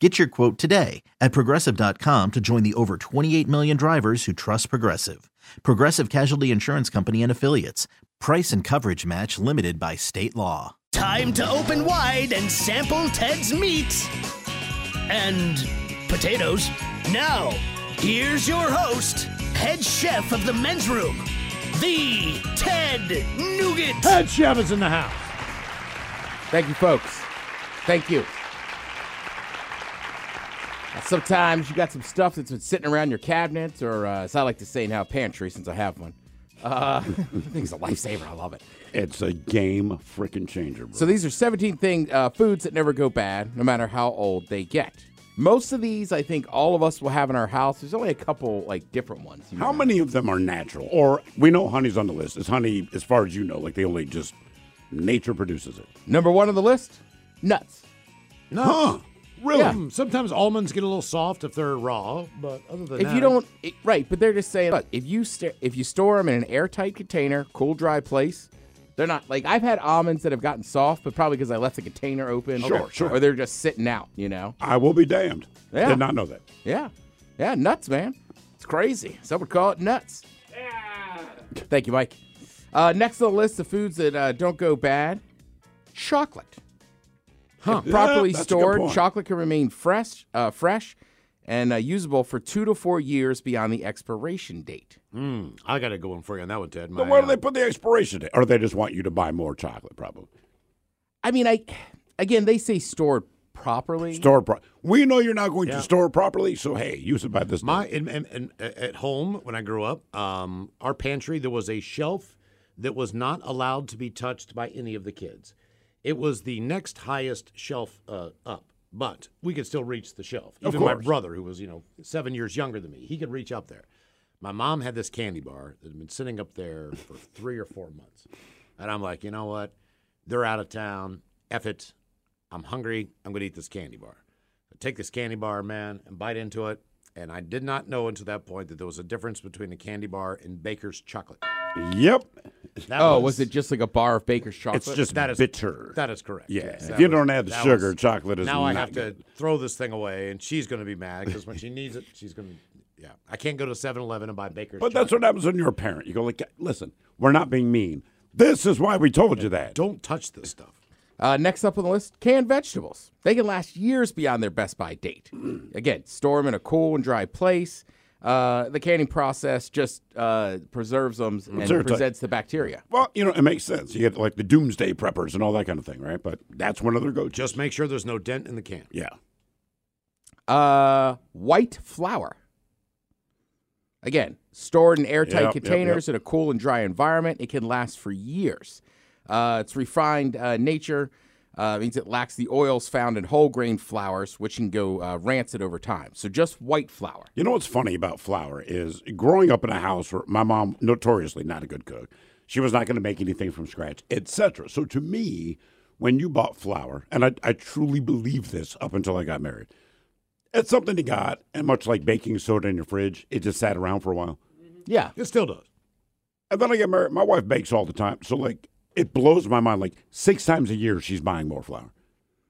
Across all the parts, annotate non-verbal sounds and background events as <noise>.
Get your quote today at progressive.com to join the over 28 million drivers who trust Progressive. Progressive Casualty Insurance Company and Affiliates. Price and coverage match limited by state law. Time to open wide and sample Ted's meat and potatoes. Now, here's your host, head chef of the men's room, the Ted Nugent. Head chef is in the house. Thank you, folks. Thank you. Sometimes you got some stuff that's been sitting around your cabinet, or uh, as I like to say now, pantry, since I have one. Uh, <laughs> I think it's a lifesaver. I love it. It's a game freaking changer, bro. So these are 17 thing uh, foods that never go bad, no matter how old they get. Most of these, I think, all of us will have in our house. There's only a couple like different ones. How know. many of them are natural? Or we know honey's on the list. Is honey, as far as you know, like they only just nature produces it? Number one on the list: nuts. No. Huh? Really? Yeah. Mm, Sometimes almonds get a little soft if they're raw, but other than If that, you don't, it- right? But they're just saying, look, if you st- if you store them in an airtight container, cool, dry place, they're not like I've had almonds that have gotten soft, but probably because I left the container open. Sure, sure. Or they're just sitting out, you know. I will be damned. Yeah. Did not know that. Yeah, yeah, nuts, man. It's crazy. Some would call it nuts. Yeah. Thank you, Mike. Uh, next on the list of foods that uh, don't go bad: chocolate. Huh. If <laughs> properly Yeah, that's a good stored, chocolate can remain fresh, uh, fresh, and uh, usable for two to four years beyond the expiration date. Mm, I got to go in for you on that one, Ted. But My, where do uh, they put the expiration date? Or they just want you to buy more chocolate, probably. I mean, I again, they say stored properly. Store pro- We know you're not going Yeah. to store it properly, so hey, use it by this My date. in, in, in, at home when I grew up, um, our pantry there was a shelf that was not allowed to be touched by any of the kids. It was the next highest shelf uh, up, but we could still reach the shelf. Of Even my brother, who was you know seven years younger than me, he could reach up there. My mom had this candy bar that had been sitting up there for <laughs> three or four months, and I'm like, you know what? They're out of town. F it. I'm hungry. I'm going to eat this candy bar. I take this candy bar, man, and bite into it. And I did not know until that point that there was a difference between a candy bar and Baker's chocolate. Yep. That Oh, was it just like a bar of Baker's chocolate? It's just That is bitter. That is correct. Yeah, Yes, if you was- don't add the sugar, was- chocolate is now I have good. to throw this thing away, and she's going to be mad because when she needs it, she's going to. Yeah, I can't go to 7-Eleven and buy Baker's. But that's what happens when you're a parent. You go like, listen, we're not being mean. This is why we told you that. Don't touch this stuff. Uh, next up on the list, canned vegetables. They can last years beyond their best by date. Again, store them in a cool and dry place. Uh, the canning process just uh, preserves them and airtight. presents the bacteria. Well, you know, it makes sense. You get like the doomsday preppers and all that kind of thing, right? But that's one of their go-to. Just make sure there's no dent in the can. yeah. Uh, white flour. Again, stored in airtight Yep, yep, containers in a cool and dry environment, it can last for years. Uh, its refined uh, nature uh, means it lacks the oils found in whole grain flours, which can go uh, rancid over time. So just white flour. You know what's funny about flour is growing up in a house where my mom notoriously not a good cook. She was not going to make anything from scratch, etc. So to me, when you bought flour, and I, I truly believe this up until I got married, it's something you got, and much like baking soda in your fridge, it just sat around for a while. Yeah. It still does. And then I get married. My wife bakes all the time, so like it blows my mind. Like six times a year, she's buying more flour.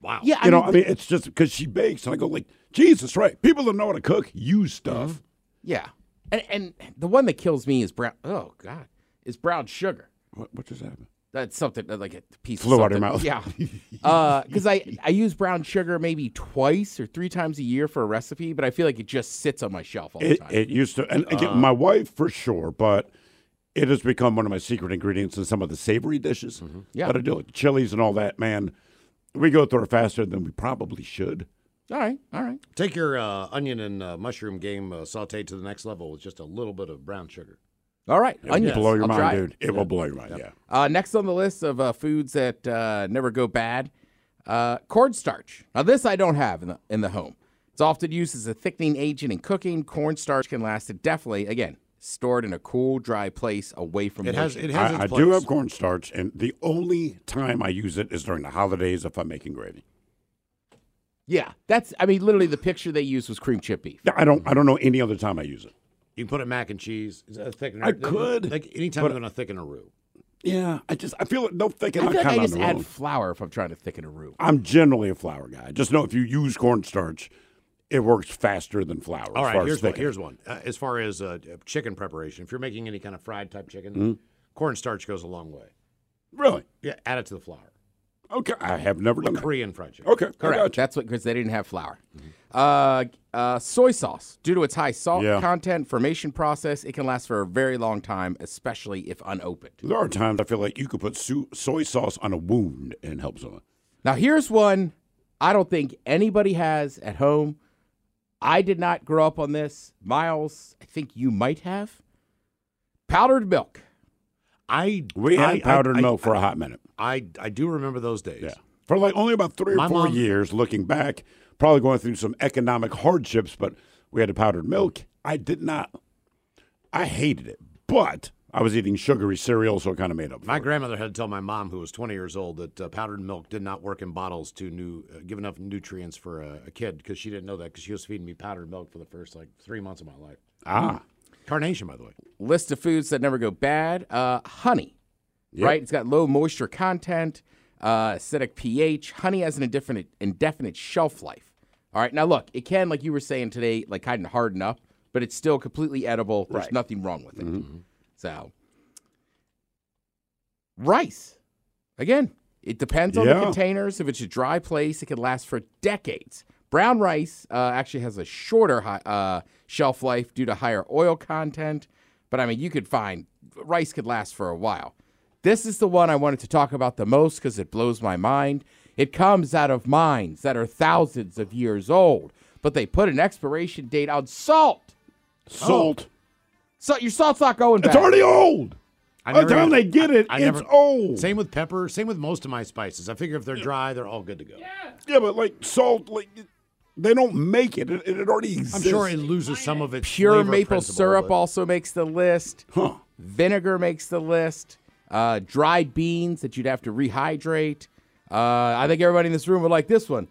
Wow. Yeah, you know, mean, I mean, it's just because she bakes, and I go like, Jesus, right? People that know how to cook use stuff. Yeah. And, and the one that kills me is brown. Oh, God. Is brown sugar. What, what just happened? That's something uh, like a piece Flew of out of something. your mouth. Yeah. <laughs> Because I, I use brown sugar maybe twice or three times a year for a recipe, but I feel like it just sits on my shelf all the It, time. it used to, and Uh. my wife for sure, but it has become one of my secret ingredients in some of the savory dishes Yeah. that I do, it. chilies and all that. Man, we go through it faster than we probably should. All right, all right. Take your uh, onion and uh, mushroom game uh, sauteed to the next level with just a little bit of brown sugar. All right, It'll onions. blow your I'll mind, try it. dude. It will blow your mind. Yeah. Uh, next on the list of uh, foods that uh, never go bad, uh, cornstarch. Now this I don't have in the in the home. It's often used as a thickening agent in cooking. Cornstarch can last indefinitely. Again, stored in a cool, dry place away from It has it has its I, I place. do have cornstarch, and the only time I use it is during the holidays if I'm making gravy. yeah, that's. I mean, literally, the picture they used was cream chip beef. I don't. I don't know any other time I use it. You can put it mac and cheese. Is that a thickener? I could, Like anytime but- you're going to thicken a roux. Yeah, I just I feel it. No thinking. I I'm feel like I just add flour if I'm trying to thicken a roux. I'm generally a flour guy. Just know if you use cornstarch, it works faster than flour. All as right, far as here's one. Here's one. Uh, as far as uh, chicken preparation, if you're making any kind of fried type chicken, Mm-hmm. cornstarch goes a long way. Really? Yeah, add it to the flour. Okay, I have never done that. Korean fried chicken. Okay, Correct. got. That's what because they didn't have flour. Uh, uh, soy sauce, due to its high salt Yeah. content, formation process, it can last for a very long time, especially if unopened. There are times I feel like you could put so- soy sauce on a wound and help someone. Now, here's one I don't think anybody has at home. I did not grow up on this. Miles, I think you might have. Powdered milk. I We I- had powdered I, milk for a hot minute. I I do remember those days. Yeah. For like only about three or My four mom- years, looking back, probably going through some economic hardships, but we had a powdered milk. I did not, I hated it, but I was eating sugary cereal, so it kind of made up for My it. grandmother had to tell my mom, who was 20 years old, that uh, powdered milk did not work in bottles to new, uh, give enough nutrients for a, a kid because she didn't know that because she was feeding me powdered milk for the first like three months of my life. Ah, Carnation, by the way. List of foods that never go bad. Uh, honey, Yep. right? It's got low moisture content, uh, acidic pH. Honey has an indefinite indefinite shelf life. All right. Now look, it can, like you were saying today, like kind of harden up, but it's still completely edible. There's Right. nothing wrong with it. Mm-hmm. So, rice. Again, it depends on Yeah. the containers. If it's a dry place, it can last for decades. Brown rice uh, actually has a shorter hi- uh, shelf life due to higher oil content. But I mean, you could find rice could last for a while. This is the one I wanted to talk about the most because it blows my mind. It comes out of mines that are thousands of years old, but they put an expiration date on salt. salt. So your salt's not going back. It's already old. I By the never time they get it, I it's never- old. Same with pepper. Same with most of my spices. I figure if they're dry, they're all good to go. Yeah, but like salt, like they don't make it. It, it already exists. I'm sure it loses some of its Pure maple syrup but- also makes the list. Huh. Vinegar makes the list. Uh, dried beans that you'd have to rehydrate. Uh, I think everybody in this room would like this one.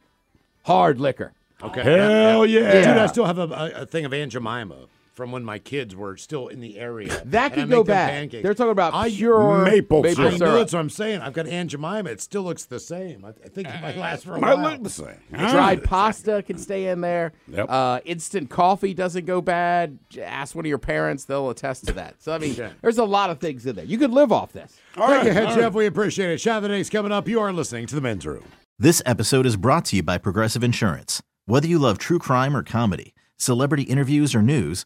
Hard liquor. Okay. Hell yeah. Dude, I still have a, a, a thing of Aunt Jemima from when my kids were still in the area. That could go them bad. pancakes. They're talking about I, pure Maple maple syrup. I syrup. know that's what I'm saying. I've got Aunt Jemima. It still looks the same. I, I think it might last for a Might while. look the same. Dried pasta can stay in there. Yep. Uh, instant coffee doesn't go bad. Ask one of your parents; they'll attest to that. So I mean, there's a lot of things in there. You could live off this. All Thank you, right, Head Chef. right. We appreciate it. Shot of the day's coming up. You are listening to the Men's Room. This episode is brought to you by Progressive Insurance. Whether you love true crime or comedy, celebrity interviews or news,